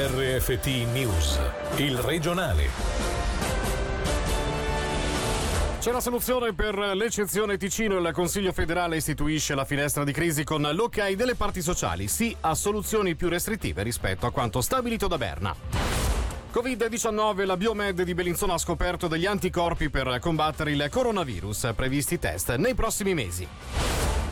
RFT News, il regionale. C'è la soluzione per l'eccezione Ticino. Il Consiglio federale istituisce la finestra di crisi con l'ok delle parti sociali. Sì a soluzioni più restrittive rispetto a quanto stabilito da Berna. Covid-19, la Biomed di Bellinzona ha scoperto degli anticorpi per combattere il coronavirus. Previsti test nei prossimi mesi.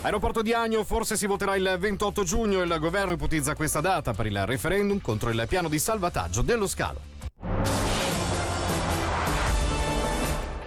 Aeroporto di Agno, forse si voterà il 28 giugno. Il governo ipotizza questa data per il referendum contro il piano di salvataggio dello scalo.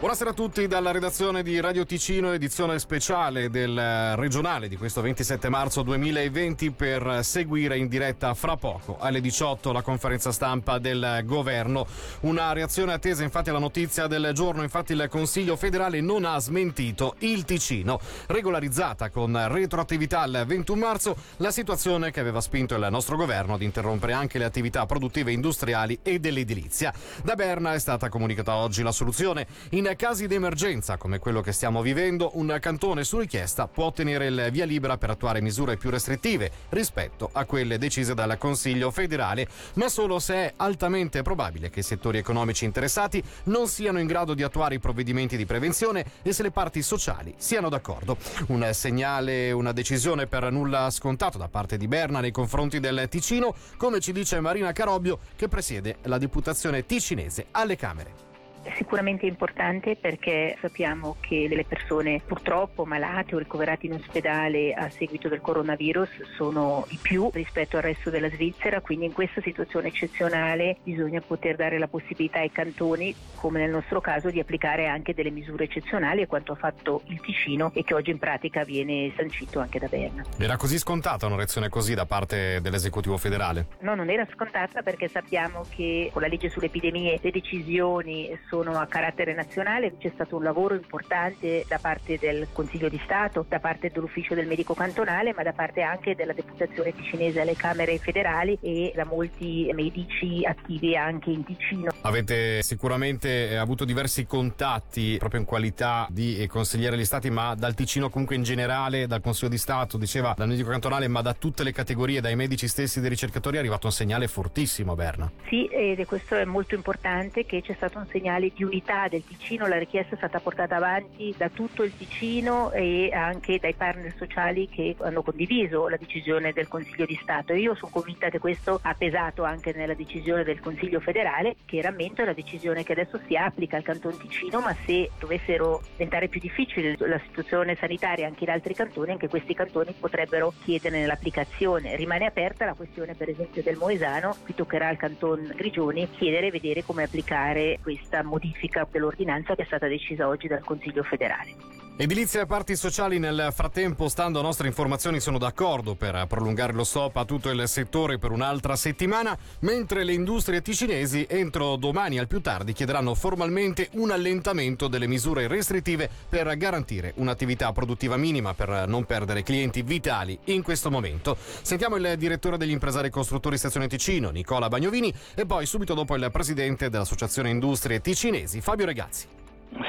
Buonasera a tutti dalla redazione di Radio Ticino, edizione speciale del regionale di questo 27 marzo 2020 per seguire in diretta fra poco alle 18 la conferenza stampa del governo. Una reazione attesa infatti alla notizia del giorno, infatti il Consiglio federale non ha smentito il Ticino, regolarizzata con retroattività al 21 marzo la situazione che aveva spinto il nostro governo ad interrompere anche le attività produttive industriali e dell'edilizia. Da Berna è stata comunicata oggi la soluzione. In casi di emergenza come quello che stiamo vivendo, un cantone su richiesta può ottenere il via libera per attuare misure più restrittive rispetto a quelle decise dal Consiglio federale, ma solo se è altamente probabile che i settori economici interessati non siano in grado di attuare i provvedimenti di prevenzione e se le parti sociali siano d'accordo. Un segnale, una decisione per nulla scontato da parte di Berna nei confronti del Ticino, come ci dice Marina Carobbio che presiede la Diputazione ticinese alle Camere sicuramente importante perché sappiamo che le persone purtroppo malate o ricoverate in ospedale a seguito del coronavirus sono i più rispetto al resto della Svizzera, quindi in questa situazione eccezionale bisogna poter dare la possibilità ai cantoni, come nel nostro caso, di applicare anche delle misure eccezionali, quanto ha fatto il Ticino e che oggi in pratica viene sancito anche da Berna. Era così scontata una reazione così da parte dell'esecutivo federale? No, non era scontata perché sappiamo che con la legge sulle epidemie le decisioni sono a carattere nazionale, c'è stato un lavoro importante da parte del Consiglio di Stato, da parte dell'Ufficio del Medico Cantonale, ma da parte anche della Deputazione Ticinese alle Camere federali e da molti medici attivi anche in Ticino. Avete sicuramente avuto diversi contatti proprio in qualità di consigliere agli Stati, ma dal Ticino comunque in generale, dal Consiglio di Stato, diceva dal medico cantonale, ma da tutte le categorie, dai medici stessi dai ricercatori è arrivato un segnale fortissimo, Berna. Sì, ed questo è molto importante che c'è stato un segnale di unità del Ticino, la richiesta è stata portata avanti da tutto il Ticino e anche dai partner sociali che hanno condiviso la decisione del Consiglio di Stato. Io sono convinta che questo ha pesato anche nella decisione del Consiglio federale, che rammento è la decisione che adesso si applica al Canton Ticino, ma se dovessero diventare più difficile la situazione sanitaria anche in altri cantoni, anche questi cantoni potrebbero chiedere l'applicazione. Rimane aperta la questione per esempio del Moesano, qui toccherà al Canton Grigioni chiedere e vedere come applicare questa modifica dell'ordinanza che è stata decisa oggi dal Consiglio federale. Edilizia e parti sociali nel frattempo, stando a nostre informazioni, sono d'accordo per prolungare lo stop a tutto il settore per un'altra settimana, mentre le industrie ticinesi entro domani al più tardi chiederanno formalmente un allentamento delle misure restrittive per garantire un'attività produttiva minima per non perdere clienti vitali in questo momento. Sentiamo il direttore degli impresari costruttori Stazione Ticino, Nicola Bagnovini, e poi subito dopo il presidente dell'Associazione Industrie Ticinesi, Fabio Regazzi.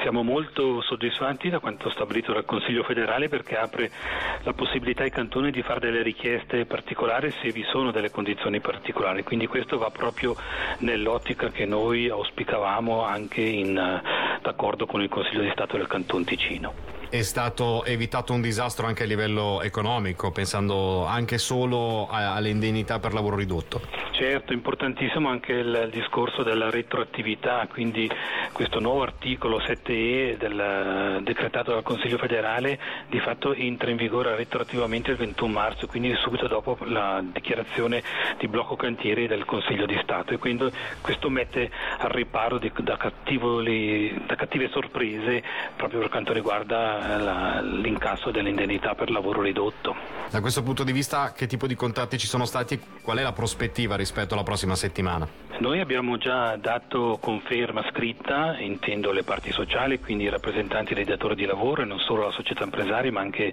Siamo molto soddisfatti da quanto stabilito dal Consiglio federale perché apre la possibilità ai cantoni di fare delle richieste particolari se vi sono delle condizioni particolari, quindi questo va proprio nell'ottica che noi auspicavamo anche in, d'accordo con il Consiglio di Stato del Canton Ticino è stato evitato un disastro anche a livello economico, pensando anche solo alle indennità per lavoro ridotto. Certo, importantissimo anche il, il discorso della retroattività, quindi questo nuovo articolo 7E del, decretato dal Consiglio federale di fatto entra in vigore retroattivamente il 21 marzo, quindi subito dopo la dichiarazione di blocco cantieri del Consiglio di Stato e quindi questo mette al riparo di, da, cattivoli, da cattive sorprese proprio per quanto riguarda l'incasso dell'indennità per lavoro ridotto. Da questo punto di vista che tipo di contatti ci sono stati e qual è la prospettiva rispetto alla prossima settimana? Noi abbiamo già dato conferma scritta, intendo le parti sociali, quindi i rappresentanti dei datori di lavoro e non solo la società impresaria ma anche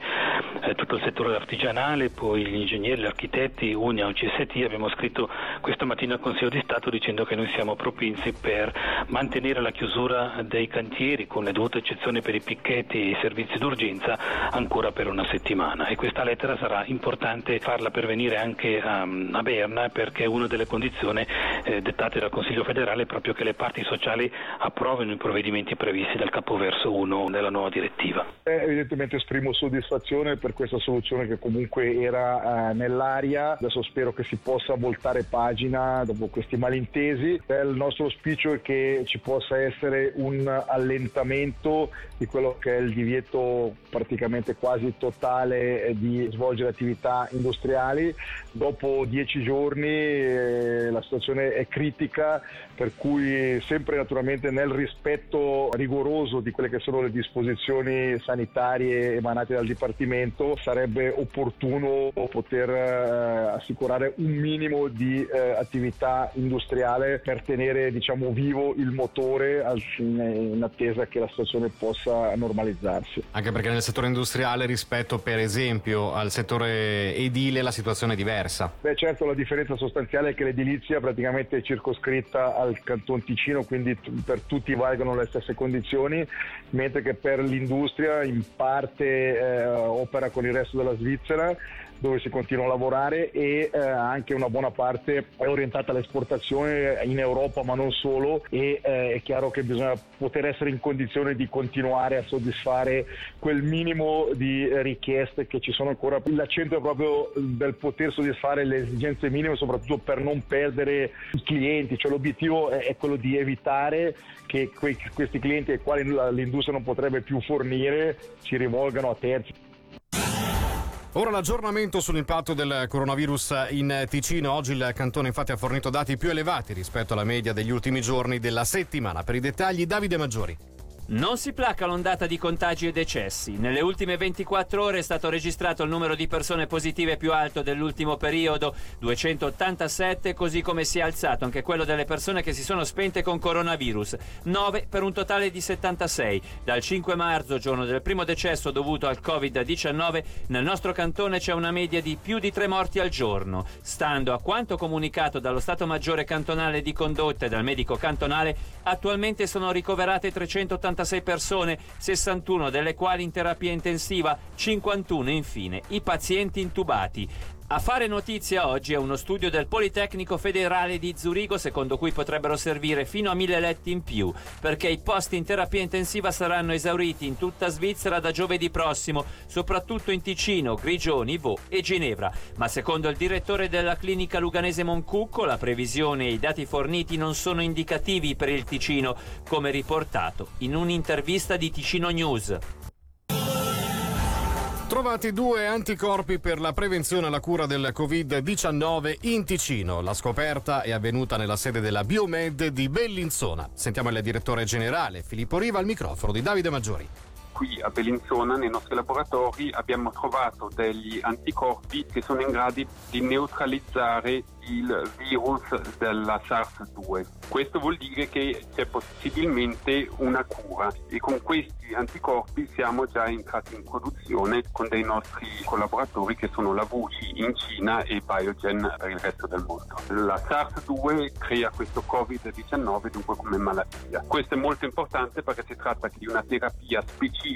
eh, tutto il settore artigianale, poi gli ingegneri, gli architetti, UNIA, UCST, abbiamo scritto questa mattina al Consiglio di Stato dicendo che noi siamo propensi per mantenere la chiusura dei cantieri con le dovute eccezioni per i picchetti e i servizi d'urgenza ancora per una settimana. E questa lettera sarà importante farla pervenire anche a, a Berna perché una delle condizioni eh, dettate dal Consiglio federale proprio che le parti sociali approvino i provvedimenti previsti dal capoverso 1 della nuova direttiva. Eh, evidentemente esprimo soddisfazione per questa soluzione che comunque era eh, nell'aria, adesso spero che si possa voltare pagina dopo questi malintesi. Eh, il nostro auspicio è che ci possa essere un allentamento di quello che è il divieto praticamente quasi totale di svolgere attività industriali. Dopo dieci giorni eh, la situazione è critica, crítica per cui sempre naturalmente nel rispetto rigoroso di quelle che sono le disposizioni sanitarie emanate dal Dipartimento sarebbe opportuno poter eh, assicurare un minimo di eh, attività industriale per tenere diciamo, vivo il motore in attesa che la situazione possa normalizzarsi. Anche perché nel settore industriale rispetto per esempio al settore edile la situazione è diversa. Beh certo la differenza sostanziale è che l'edilizia praticamente è circoscritta al Canton Ticino, quindi per tutti valgono le stesse condizioni, mentre che per l'industria in parte eh, opera con il resto della Svizzera dove si continua a lavorare e eh, anche una buona parte è orientata all'esportazione in Europa ma non solo e eh, è chiaro che bisogna poter essere in condizione di continuare a soddisfare quel minimo di richieste che ci sono ancora. L'accento è proprio del poter soddisfare le esigenze minime soprattutto per non perdere i clienti, cioè l'obiettivo è, quello di evitare che que- questi clienti ai quali l'industria non potrebbe più fornire ci rivolgano a terzi. Ora l'aggiornamento sull'impatto del coronavirus in Ticino. Oggi il cantone infatti ha fornito dati più elevati rispetto alla media degli ultimi giorni della settimana. Per i dettagli Davide Maggiori. Non si placa l'ondata di contagi e decessi. Nelle ultime 24 ore è stato registrato il numero di persone positive più alto dell'ultimo periodo, 287, così come si è alzato anche quello delle persone che si sono spente con coronavirus, 9 per un totale di 76. Dal 5 marzo, giorno del primo decesso dovuto al Covid-19, nel nostro cantone c'è una media di più di 3 morti al giorno. Stando a quanto comunicato dallo Stato Maggiore Cantonale di Condotta e dal medico cantonale, attualmente sono ricoverate 380 56 persone, 61 delle quali in terapia intensiva, 51 infine i pazienti intubati. A fare notizia oggi è uno studio del Politecnico Federale di Zurigo secondo cui potrebbero servire fino a mille letti in più perché i posti in terapia intensiva saranno esauriti in tutta Svizzera da giovedì prossimo, soprattutto in Ticino, Grigioni, Vaud e Ginevra. Ma secondo il direttore della clinica luganese Moncucco la previsione e i dati forniti non sono indicativi per il Ticino, come riportato in un'intervista di Ticino News. Trovati due anticorpi per la prevenzione e la cura del Covid-19 in Ticino. La scoperta è avvenuta nella sede della Biomed di Bellinzona. Sentiamo il direttore generale Filippo Riva al microfono di Davide Maggiori qui a Bellinzona nei nostri laboratori abbiamo trovato degli anticorpi che sono in grado di neutralizzare il virus della SARS-2. Questo vuol dire che c'è possibilmente una cura e con questi anticorpi siamo già entrati in produzione con dei nostri collaboratori che sono la VUCI in Cina e Biogen per il resto del mondo. La SARS-2 crea questo Covid-19 dunque come malattia. Questo è molto importante perché si tratta di una terapia specifica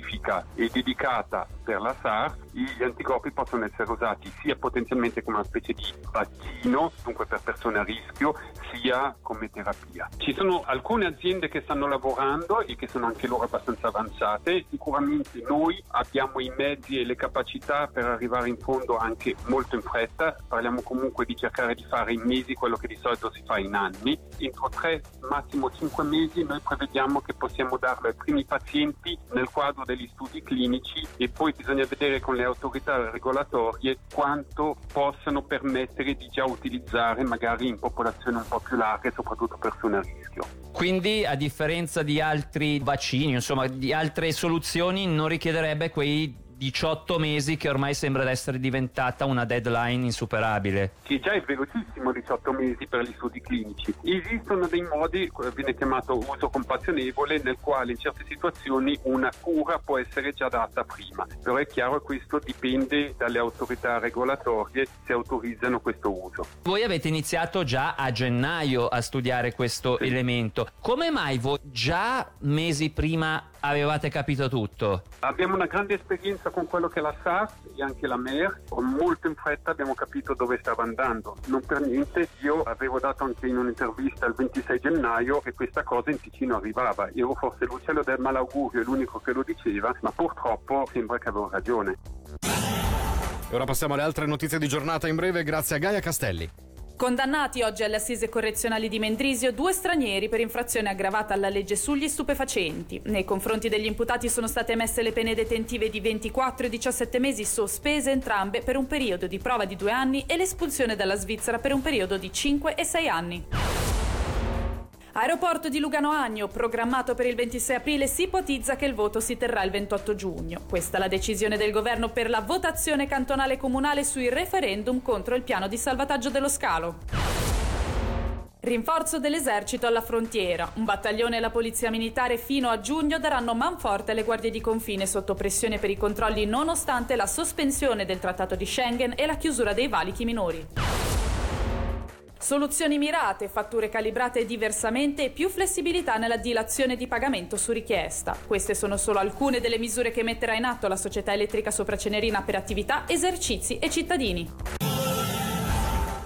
e dedicata per la SARS. Gli anticorpi possono essere usati sia potenzialmente come una specie di vaccino dunque per persone a rischio, sia come terapia. Ci sono alcune aziende che stanno lavorando e che sono anche loro abbastanza avanzate. Sicuramente noi abbiamo i mezzi e le capacità per arrivare in fondo anche molto in fretta. Parliamo comunque di cercare di fare in mesi quello che di solito si fa in anni. Entro tre, massimo cinque mesi noi prevediamo che possiamo darlo ai primi pazienti nel quadro degli studi clinici e poi bisogna vedere con le autorità regolatorie quanto possano permettere di già utilizzare magari in popolazioni un po' più larghe, soprattutto persone a rischio. Quindi a differenza di altri vaccini, insomma di altre soluzioni, non richiederebbe quei 18 mesi che ormai sembra essere diventata una deadline insuperabile. Che già è velocissimo 18 mesi per gli studi clinici. Esistono dei modi, viene chiamato uso compassionevole, nel quale in certe situazioni una cura può essere già data prima. Però è chiaro che questo dipende dalle autorità regolatorie se autorizzano questo uso. Voi avete iniziato già a gennaio a studiare questo sì. elemento. Come mai voi già mesi prima avevate capito tutto? Abbiamo una grande esperienza con quello che è la SARS e anche la MER. Molto in fretta abbiamo capito dove stava andando. Non per niente io avevo dato anche in un'intervista il 26 gennaio che questa cosa in Ticino arrivava. Ero forse l'uccello del malaugurio, l'unico che lo diceva, ma purtroppo sembra che avevo ragione. E ora passiamo alle altre notizie di giornata in breve grazie a Gaia Castelli. Condannati oggi alle assise correzionali di Mendrisio due stranieri per infrazione aggravata alla legge sugli stupefacenti. Nei confronti degli imputati sono state emesse le pene detentive di 24 e 17 mesi sospese entrambe per un periodo di prova di due anni e l'espulsione dalla Svizzera per un periodo di 5 e 6 anni. Aeroporto di Lugano Agno, programmato per il 26 aprile, si ipotizza che il voto si terrà il 28 giugno. Questa è la decisione del governo per la votazione cantonale comunale sui referendum contro il piano di salvataggio dello scalo. Rinforzo dell'esercito alla frontiera. Un battaglione e la polizia militare fino a giugno daranno manforte alle guardie di confine sotto pressione per i controlli nonostante la sospensione del trattato di Schengen e la chiusura dei valichi minori. Soluzioni mirate, fatture calibrate diversamente e più flessibilità nella dilazione di pagamento su richiesta. Queste sono solo alcune delle misure che metterà in atto la società elettrica Sopracenerina per attività, esercizi e cittadini.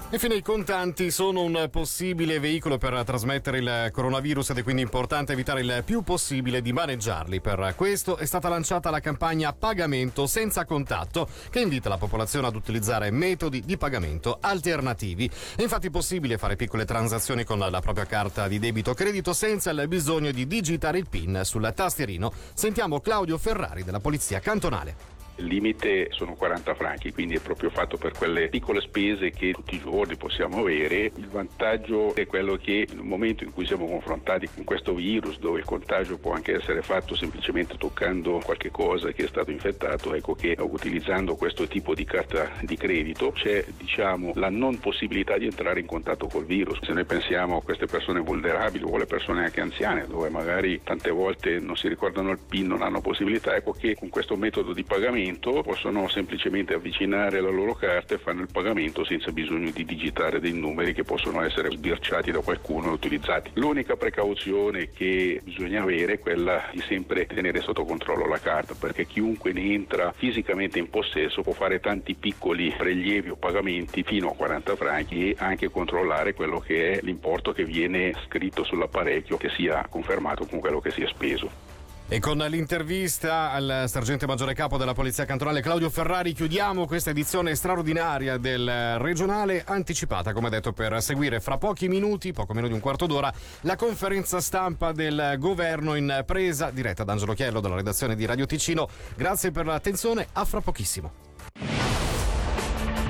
Infine i contanti sono un possibile veicolo per trasmettere il coronavirus ed è quindi importante evitare il più possibile di maneggiarli. Per questo è stata lanciata la campagna Pagamento senza contatto che invita la popolazione ad utilizzare metodi di pagamento alternativi. È infatti possibile fare piccole transazioni con la propria carta di debito o credito senza il bisogno di digitare il PIN sul tastierino. Sentiamo Claudio Ferrari della Polizia Cantonale. Il limite sono 40 franchi, quindi è proprio fatto per quelle piccole spese che tutti i giorni possiamo avere. Il vantaggio è quello che nel momento in cui siamo confrontati con questo virus, dove il contagio può anche essere fatto semplicemente toccando qualche cosa che è stato infettato, ecco che utilizzando questo tipo di carta di credito c'è diciamo, la non possibilità di entrare in contatto col virus. Se noi pensiamo a queste persone vulnerabili o alle persone anche anziane, dove magari tante volte non si ricordano il PIN, non hanno possibilità, ecco che con questo metodo di pagamento pagamento possono semplicemente avvicinare la loro carta e fare il pagamento senza bisogno di digitare dei numeri che possono essere sbirciati da qualcuno e utilizzati. L'unica precauzione che bisogna avere è quella di sempre tenere sotto controllo la carta perché chiunque ne entra fisicamente in possesso può fare tanti piccoli prelievi o pagamenti fino a 40 franchi e anche controllare quello che è l'importo che viene scritto sull'apparecchio che sia confermato con quello che si è speso. E con l'intervista al sergente maggiore capo della Polizia Cantonale Claudio Ferrari chiudiamo questa edizione straordinaria del regionale anticipata, come detto, per seguire fra pochi minuti, poco meno di un quarto d'ora, la conferenza stampa del governo in presa diretta da Angelo Chiello della redazione di Radio Ticino. Grazie per l'attenzione, a fra pochissimo.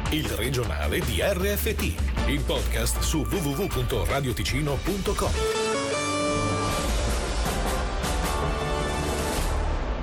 Il regionale di RFT, il podcast su www.radioticino.com.